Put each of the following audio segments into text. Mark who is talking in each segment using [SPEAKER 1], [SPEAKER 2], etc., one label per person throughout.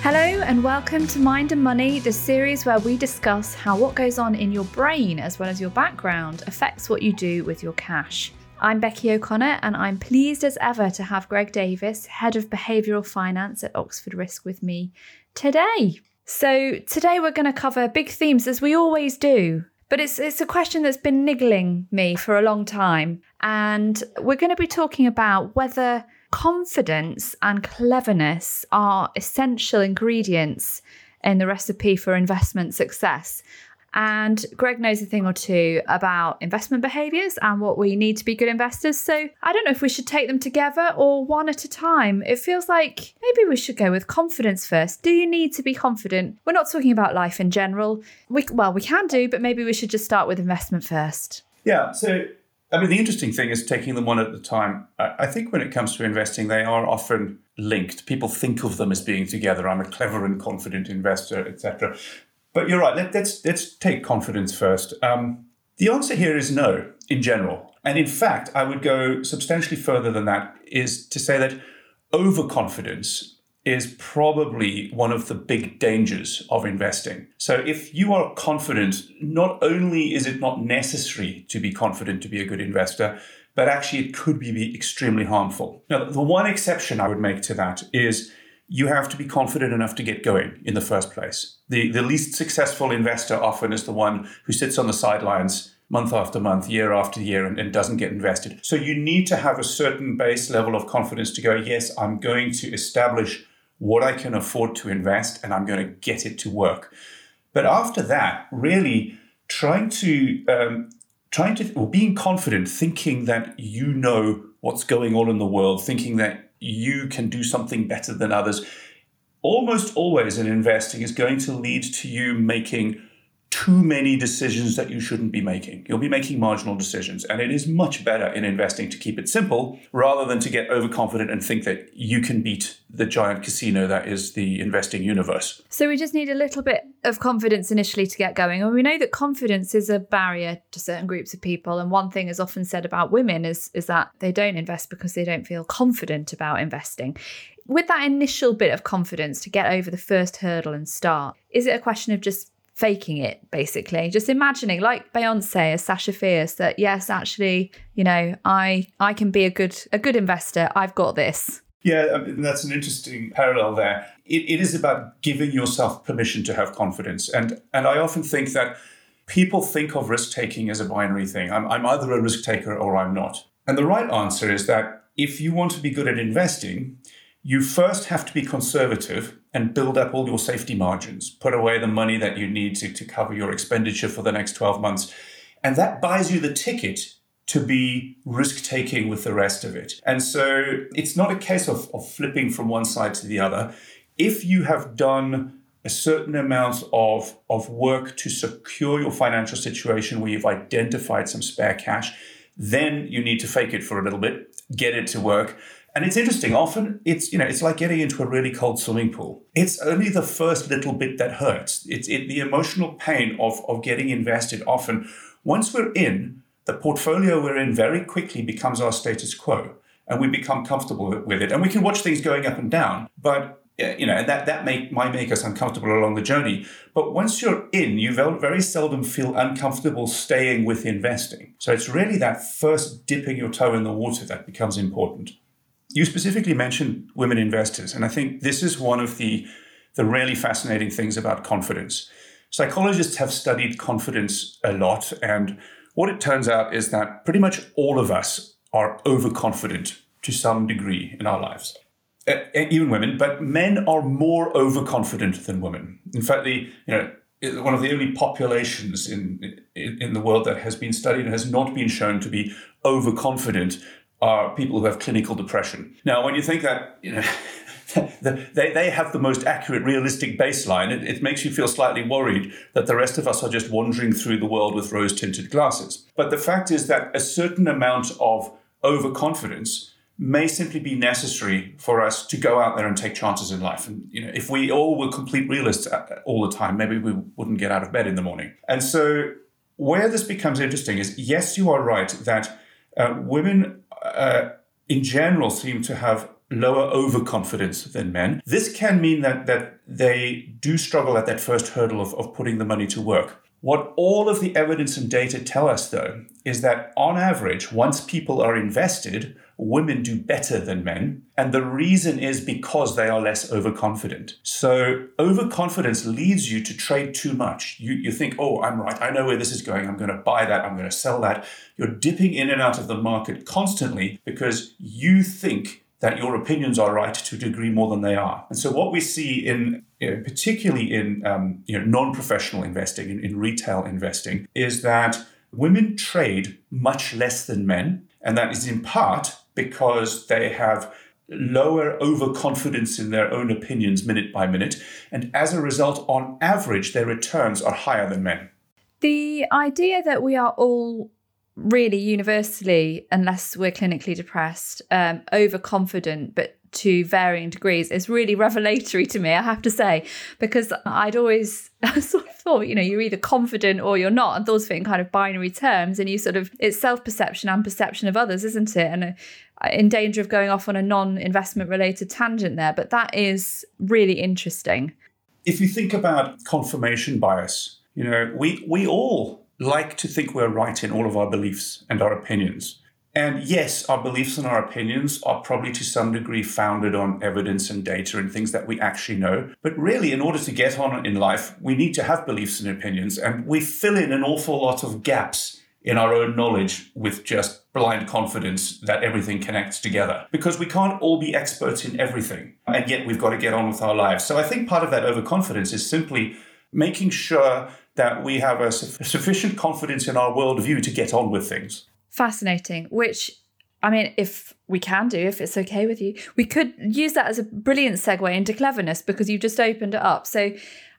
[SPEAKER 1] Hello, and welcome to Mind and Money, the series where we discuss how what goes on in your brain, as well as your background, affects what you do with your cash. I'm Becky O'Connor, and I'm pleased as ever to have Greg Davies, Head of Behavioural Finance at Oxford Risk, with me today. So, today we're going to cover big themes as we always do, but it's, it's a question that's been niggling me for a long time. And we're going to be talking about whether confidence and cleverness are essential ingredients in the recipe for investment success. And Greg knows a thing or two about investment behaviors and what we need to be good investors. So I don't know if we should take them together or one at a time. It feels like maybe we should go with confidence first. Do you need to be confident? We're not talking about life in general. We, well, we can do, but maybe we should just start with investment first.
[SPEAKER 2] Yeah. So I mean, the interesting thing is taking them one at a time. I think when it comes to investing, they are often linked. People think of them as being together. I'm a clever and confident investor, etc. But you're right. Let, us let's, let's take confidence first. Um, the answer here is no, in general. And in fact, I would go substantially further than that. Is to say that overconfidence is probably one of the big dangers of investing. So, if you are confident, not only is it not necessary to be confident to be a good investor, but actually it could be extremely harmful. Now, the one exception I would make to that is you have to be confident enough to get going in the first place. The, the least successful investor often is the one who sits on the sidelines month after month, year after year, and, and, doesn't get invested. So you need to have a certain base level of confidence to go, yes, I'm going to establish what I can afford to invest, and I'm going to get it to work. But after that, really trying to um, trying to or being confident, thinking that you know what's going on in the world, thinking that you can do something better than others. Almost always in investing is going to lead to you making too many decisions that you shouldn't be making. You'll be making marginal decisions. And it is much better in investing to keep it simple rather than to get overconfident and think that you can beat the giant casino that is the investing universe.
[SPEAKER 1] So we just need a little bit of confidence initially to get going. And we know that confidence is a barrier to certain groups of people. And one thing is often said about women is, is that they don't invest because they don't feel confident about investing with that initial bit of confidence to get over the first hurdle and start, is it a question of just faking it basically. Just imagining like beyonce as sasha fierce that yes actually you know i i can be a good a good investor. I've got this.
[SPEAKER 2] Yeah I mean, that's an interesting parallel there. It, it is about giving yourself permission to have confidence. And and i often think that people think of risk taking as a binary thing. I'm, I'm either a risk taker or i'm not. And the right answer is that if you want to be good at investing you first have to be conservative and build up all your safety margins, put away the money that you need to, to cover your expenditure for the next 12 months. And that buys you the ticket to be risk taking with the rest of it. And so it's not a case of, of flipping from one side to the other. If you have done a certain amount of, of work to secure your financial situation where you've identified some spare cash, then you need to fake it for a little bit, get it to work and it's interesting. Often it's you know it's like getting into a really cold swimming pool. It's only the first little bit that hurts. It's it, the emotional pain of of getting invested. Often, once we're in, the portfolio we're in very quickly becomes our status quo, and we become comfortable with it. And we can watch things going up and down, but you know, that that make might make us uncomfortable along the journey. But once you're in, you very seldom feel uncomfortable staying with investing. So it's really that first dipping your toe in the water that becomes important. You specifically mentioned women investors, and I think this is one of the, the really fascinating things about confidence. Psychologists have studied confidence a lot, and what it turns out is that pretty much all of us are overconfident to some degree in our lives. Uh, even women, but men are more overconfident than women. In fact, the you know one of the only populations in, in, in the world that has been studied and has not been shown to be overconfident are people who have clinical depression. Now, when you think that, you know, they, they have the most accurate, realistic baseline, it, it makes you feel slightly worried that the rest of us are just wandering through the world with rose tinted glasses. But the fact is that a certain amount of overconfidence may simply be necessary for us to go out there and take chances in life. And you know, if we all were complete realists all the time, maybe we wouldn't get out of bed in the morning. And so, where this becomes interesting is yes, you are right that uh, women uh, in general seem to have lower overconfidence than men. This can mean that, that they do struggle at that first hurdle of, of putting the money to work. What all of the evidence and data tell us, though, is that on average, once people are invested, women do better than men. And the reason is because they are less overconfident. So, overconfidence leads you to trade too much. You, you think, oh, I'm right. I know where this is going. I'm going to buy that. I'm going to sell that. You're dipping in and out of the market constantly because you think that your opinions are right to a degree more than they are. And so, what we see in you know, particularly in um, you know, non-professional investing, in, in retail investing, is that women trade much less than men, and that is in part because they have lower overconfidence in their own opinions minute by minute, and as a result, on average, their returns are higher than men.
[SPEAKER 1] The idea that we are all really universally, unless we're clinically depressed, um, overconfident, but to varying degrees is really revelatory to me, I have to say, because I'd always sort of thought, you know, you're either confident or you're not, and those fit in kind of binary terms, and you sort of it's self perception and perception of others, isn't it? And uh, in danger of going off on a non investment related tangent there, but that is really interesting.
[SPEAKER 2] If you think about confirmation bias, you know, we we all like to think we're right in all of our beliefs and our opinions. And yes, our beliefs and our opinions are probably to some degree founded on evidence and data and things that we actually know. But really, in order to get on in life, we need to have beliefs and opinions. And we fill in an awful lot of gaps in our own knowledge with just blind confidence that everything connects together. Because we can't all be experts in everything. And yet we've got to get on with our lives. So I think part of that overconfidence is simply making sure that we have a sufficient confidence in our worldview to get on with things.
[SPEAKER 1] Fascinating, which I mean, if we can do, if it's okay with you, we could use that as a brilliant segue into cleverness because you've just opened it up. So,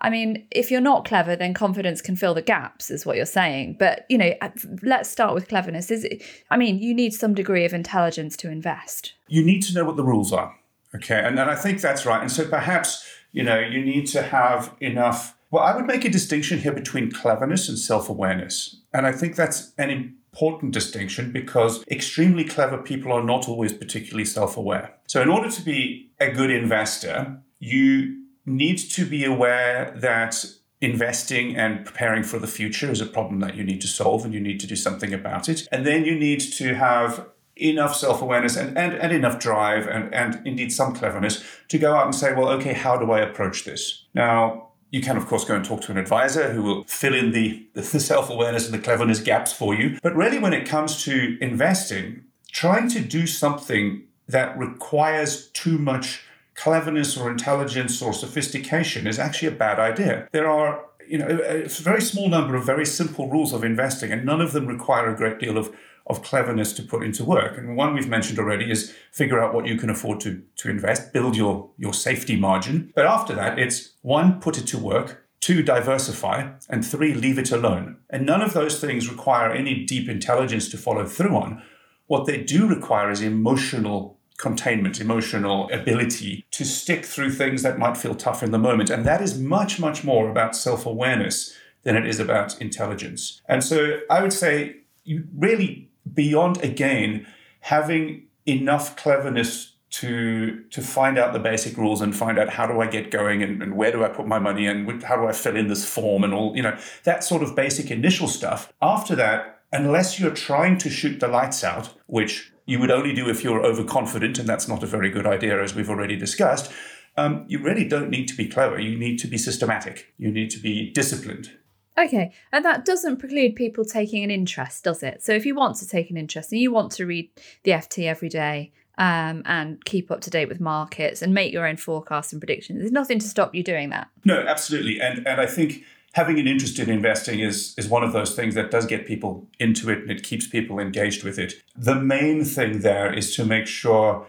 [SPEAKER 1] I mean, if you're not clever, then confidence can fill the gaps, is what you're saying. But, you know, let's start with cleverness. Is it, I mean, you need some degree of intelligence to invest.
[SPEAKER 2] You need to know what the rules are. Okay. And, and I think that's right. And so perhaps, you know, you need to have enough well, I would make a distinction here between cleverness and self awareness. And I think that's an important distinction because extremely clever people are not always particularly self aware. So, in order to be a good investor, you need to be aware that investing and preparing for the future is a problem that you need to solve and you need to do something about it. And then you need to have enough self-awareness and, and, and enough drive and, and indeed some cleverness to go out and say, well, okay, how do I approach this? Now, you can, of course, go and talk to an advisor who will fill in the, the self awareness and the cleverness gaps for you. But really, when it comes to investing, trying to do something that requires too much cleverness or intelligence or sophistication is actually a bad idea. There are you know, a very small number of very simple rules of investing, and none of them require a great deal of of cleverness to put into work. And one we've mentioned already is figure out what you can afford to, to invest, build your, your safety margin. But after that, it's one, put it to work, two, diversify, and three, leave it alone. And none of those things require any deep intelligence to follow through on. What they do require is emotional containment, emotional ability to stick through things that might feel tough in the moment. And that is much, much more about self awareness than it is about intelligence. And so I would say you really beyond again having enough cleverness to to find out the basic rules and find out how do I get going and, and, where do I put my money and how do I fill in this form and all you know that sort of basic initial stuff. After that, unless you're trying to shoot the lights out, which you would only do if you're overconfident, and that's not a very good idea, as we've already discussed. Um, you really don't need to be clever. You need to be systematic. You need to be disciplined.
[SPEAKER 1] Okay, and that doesn't preclude people taking an interest, does it? So if you want to take an interest and you want to read the FT every day um, and keep up to date with markets and make your own forecasts and predictions, there's nothing to stop you doing that.
[SPEAKER 2] No, absolutely, and and I think having an interest in investing is is one of those things that does get people into it and it keeps people engaged with it. The main thing there is to make sure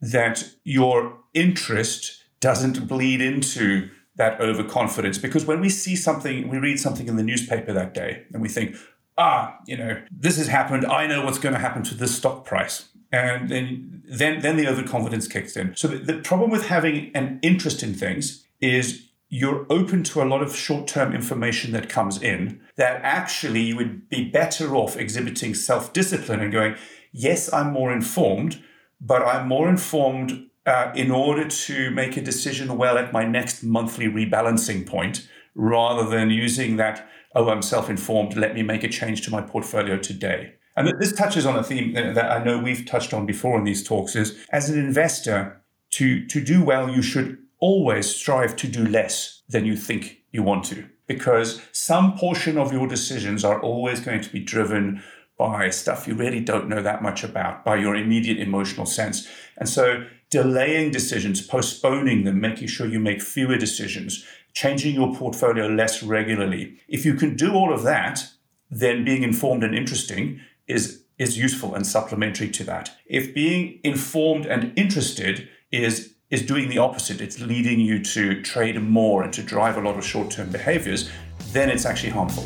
[SPEAKER 2] that your interest doesn't bleed into that overconfidence because when we see something, we read something in the newspaper that day and we think, ah, you know, this has happened. I know what's going to happen to this stock price. And then, then, then the overconfidence kicks in. So the, the problem with having an interest in things is you're open to a lot of short-term information that comes in that actually you would be better off exhibiting self-discipline and going, yes, I'm more informed, but I'm more informed uh, in order to make a decision well at my next monthly rebalancing point, rather than using that, oh, I'm self informed, let me make a change to my portfolio today. And this touches on a theme that I know we've touched on before in these talks is as an investor, to, to do well, you should always strive to do less than you think you want to, because some portion of your decisions are always going to be driven by stuff you really don't know that much about, by your immediate emotional sense. And so delaying decisions, postponing them, making sure you make fewer decisions, changing your portfolio less regularly. If you can do all of that, then being informed and interesting is, is useful and supplementary to that. If being informed and interested is is doing the opposite, it's leading you to trade more and to drive a lot of short-term behaviors, then it's actually harmful.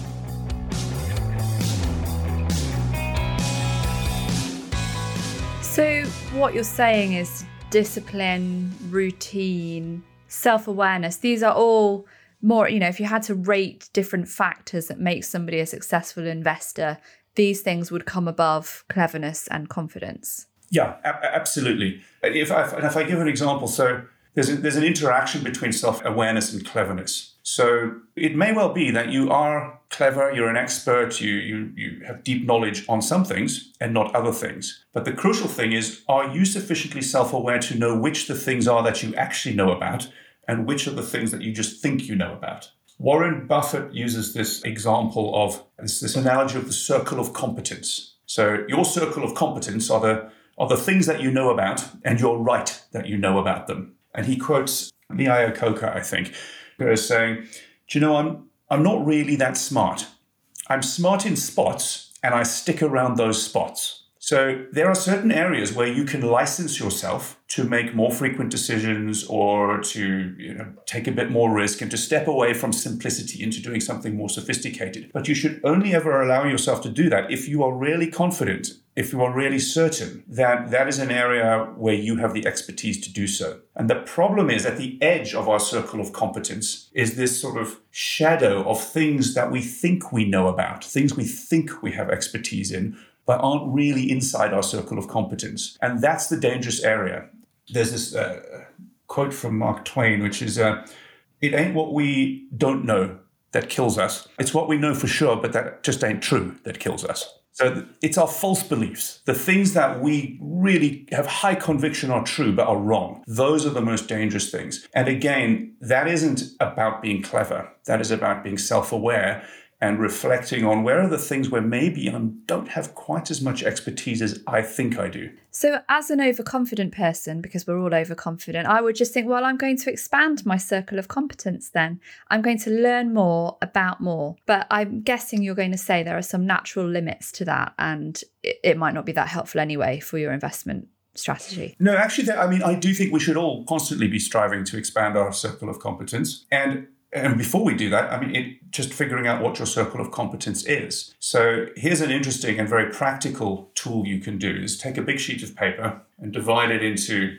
[SPEAKER 1] So what you're saying is discipline, routine, self awareness, these are all more, you know, if you had to rate different factors that make somebody a successful investor, these things would come above cleverness and confidence.
[SPEAKER 2] Yeah, absolutely. If I, if I give an example, so there's, a, there's an interaction between self awareness and cleverness. So it may well be that you are clever, you're an expert, you, you, you have deep knowledge on some things and not other things. But the crucial thing is are you sufficiently self aware to know which the things are that you actually know about and which are the things that you just think you know about? Warren Buffett uses this example of this, this analogy of the circle of competence. So your circle of competence are the are the things that you know about, and you're right that you know about them. And he quotes Lee Iacocca, I think, who is saying, Do you know, I'm, I'm not really that smart. I'm smart in spots, and I stick around those spots. So there are certain areas where you can license yourself to make more frequent decisions or to you know, take a bit more risk and to step away from simplicity into doing something more sophisticated. But you should only ever allow yourself to do that if you are really confident, if you are really certain that that is an area where you have the expertise to do so. And the problem is at the edge of our circle of competence is this sort of shadow of things that we think we know about, things we think we have expertise in but aren't really inside our circle of competence. And that's the dangerous area. There's this uh, quote from Mark Twain, which is uh, It ain't what we don't know that kills us, it's what we know for sure, but that just ain't true that kills us. So it's our false beliefs, the things that we really have high conviction are true but are wrong. Those are the most dangerous things. And again, that isn't about being clever. That is about being self aware and reflecting on where are the things where maybe I don't have quite as much expertise as I think I do.
[SPEAKER 1] So, as an overconfident person, because we're all overconfident, I would just think, well, I'm going to expand my circle of competence then. I'm going to learn more about more. But I'm guessing you're going to say there are some natural limits to that, and it, might not be that helpful anyway for your investment strategy?
[SPEAKER 2] No, actually, I mean, I do think we should all constantly be striving to expand our circle of competence. And and before we do that, I mean, it, just figuring out what your circle of competence is. So here's an interesting and very practical tool you can do: is take a big sheet of paper and divide it into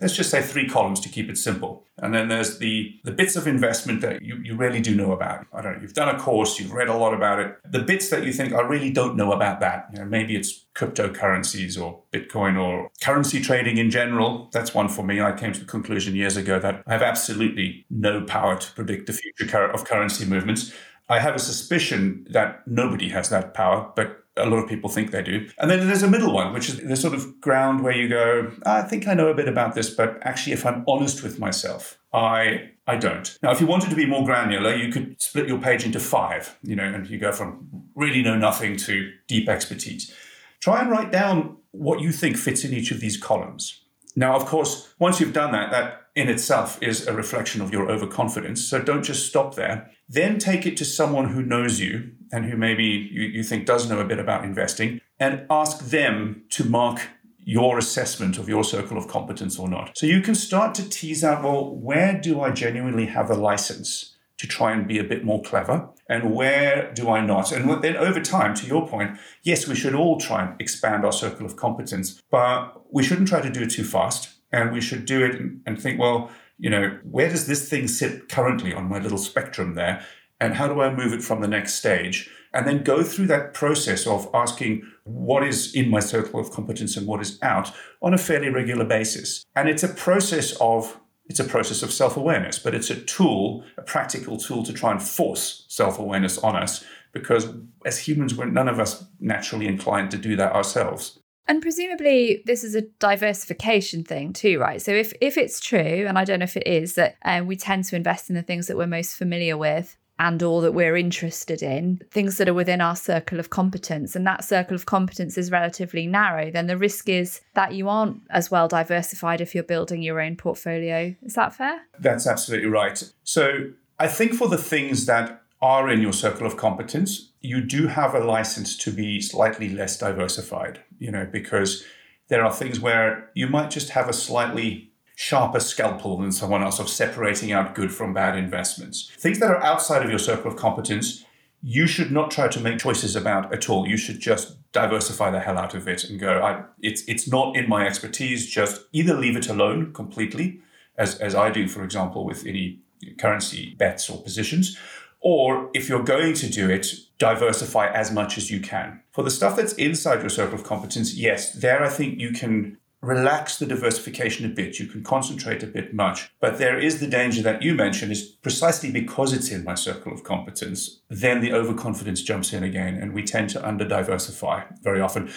[SPEAKER 2] let's just say three columns to keep it simple. And then there's the, the bits of investment that you, you really do know about. I don't know, you've done a course, you've read a lot about it. The bits that you think, I really don't know about that. You know, maybe it's cryptocurrencies or Bitcoin or currency trading in general. That's one for me. I came to the conclusion years ago that I have absolutely no power to predict the future of currency movements. I have a suspicion that nobody has that power, but a lot of people think they do. And then there's a middle one, which is the sort of ground where you go, I think I know a bit about this, but actually, if I'm honest with myself, I I don't. Now, if you wanted to be more granular, you could split your page into five, you know, and you go from really know nothing to deep expertise. Try and write down what you think fits in each of these columns. Now, of course, once you've done that, that in itself is a reflection of your overconfidence. So don't just stop there. Then take it to someone who knows you and who maybe you, you think does know a bit about investing and ask them to mark your assessment of your circle of competence or not. So you can start to tease out well, where do I genuinely have a license to try and be a bit more clever? And where do I not? And then over time, to your point, yes, we should all try and expand our circle of competence, but we shouldn't try to do it too fast and we should do it and think, well, you know, where does this thing sit currently on my little spectrum there? And how do I move it from the next stage? and then go through that process of asking what is in my circle of competence and what is out on a fairly regular basis. And it's a process of it's a process of self-awareness, but it's a tool, a practical tool to try and force self-awareness on us because as humans we're none of us naturally inclined to do that ourselves.
[SPEAKER 1] And presumably, this is a diversification thing too, right? So if if it's true, and I don't know if it is, that uh, we tend to invest in the things that we're most familiar with and or that we're interested in, things that are within our circle of competence, and that circle of competence is relatively narrow, then the risk is that you aren't as well diversified if you're building your own portfolio. Is that fair?
[SPEAKER 2] That's absolutely right. So I think for the things that are in your circle of competence, you do have a license to be slightly less diversified, you know, because there are things where you might just have a slightly sharper scalpel than someone else of separating out good from bad investments. Things that are outside of your circle of competence, you should not try to make choices about at all. You should just diversify the hell out of it and go, it's, it's not in my expertise. Just either leave it alone completely, as, as I do, for example, with any currency bets or positions, or if you're going to do it, diversify as much as you can. For the stuff that's inside your circle of competence, yes, there I think you can relax the diversification a bit. You can concentrate a bit much. But there is the danger that you mentioned is precisely because it's in my circle of competence, then the overconfidence jumps in again and we tend to under diversify very often.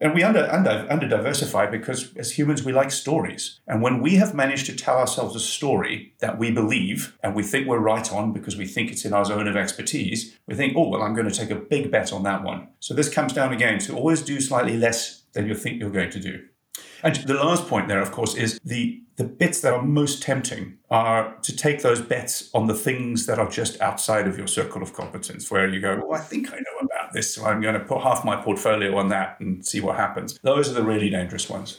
[SPEAKER 2] And we under, under, under diversify because as humans, we like stories. And when we have managed to tell ourselves a story that we believe and we think we're right on because we think it's in our zone of expertise, we think, oh, well, I'm going to take a big bet on that one. So this comes down again to always do slightly less than you think you're going to do. And the last point there, of course, is the the bits that are most tempting are to take those bets on the things that are just outside of your circle of competence, where you go, well, I think I know about this, so I'm going to put half my portfolio on that and see what happens. Those are the really dangerous ones.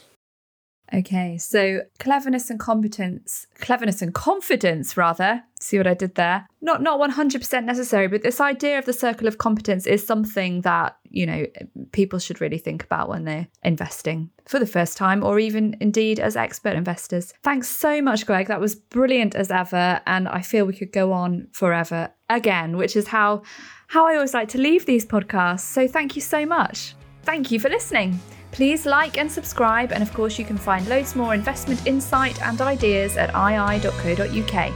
[SPEAKER 1] Okay, so cleverness and competence, cleverness and confidence, rather. See what I did there? Not not one hundred percent necessary, but this idea of the circle of competence is something that you know people should really think about when they're investing for the first time, or even indeed as expert investors. Thanks so much, Greg. That was brilliant as ever, and I feel we could go on forever again, which is how how I always like to leave these podcasts. So thank you so much. Thank you for listening. Please like and subscribe, and of course, you can find loads more investment insight and ideas at ii.co.uk.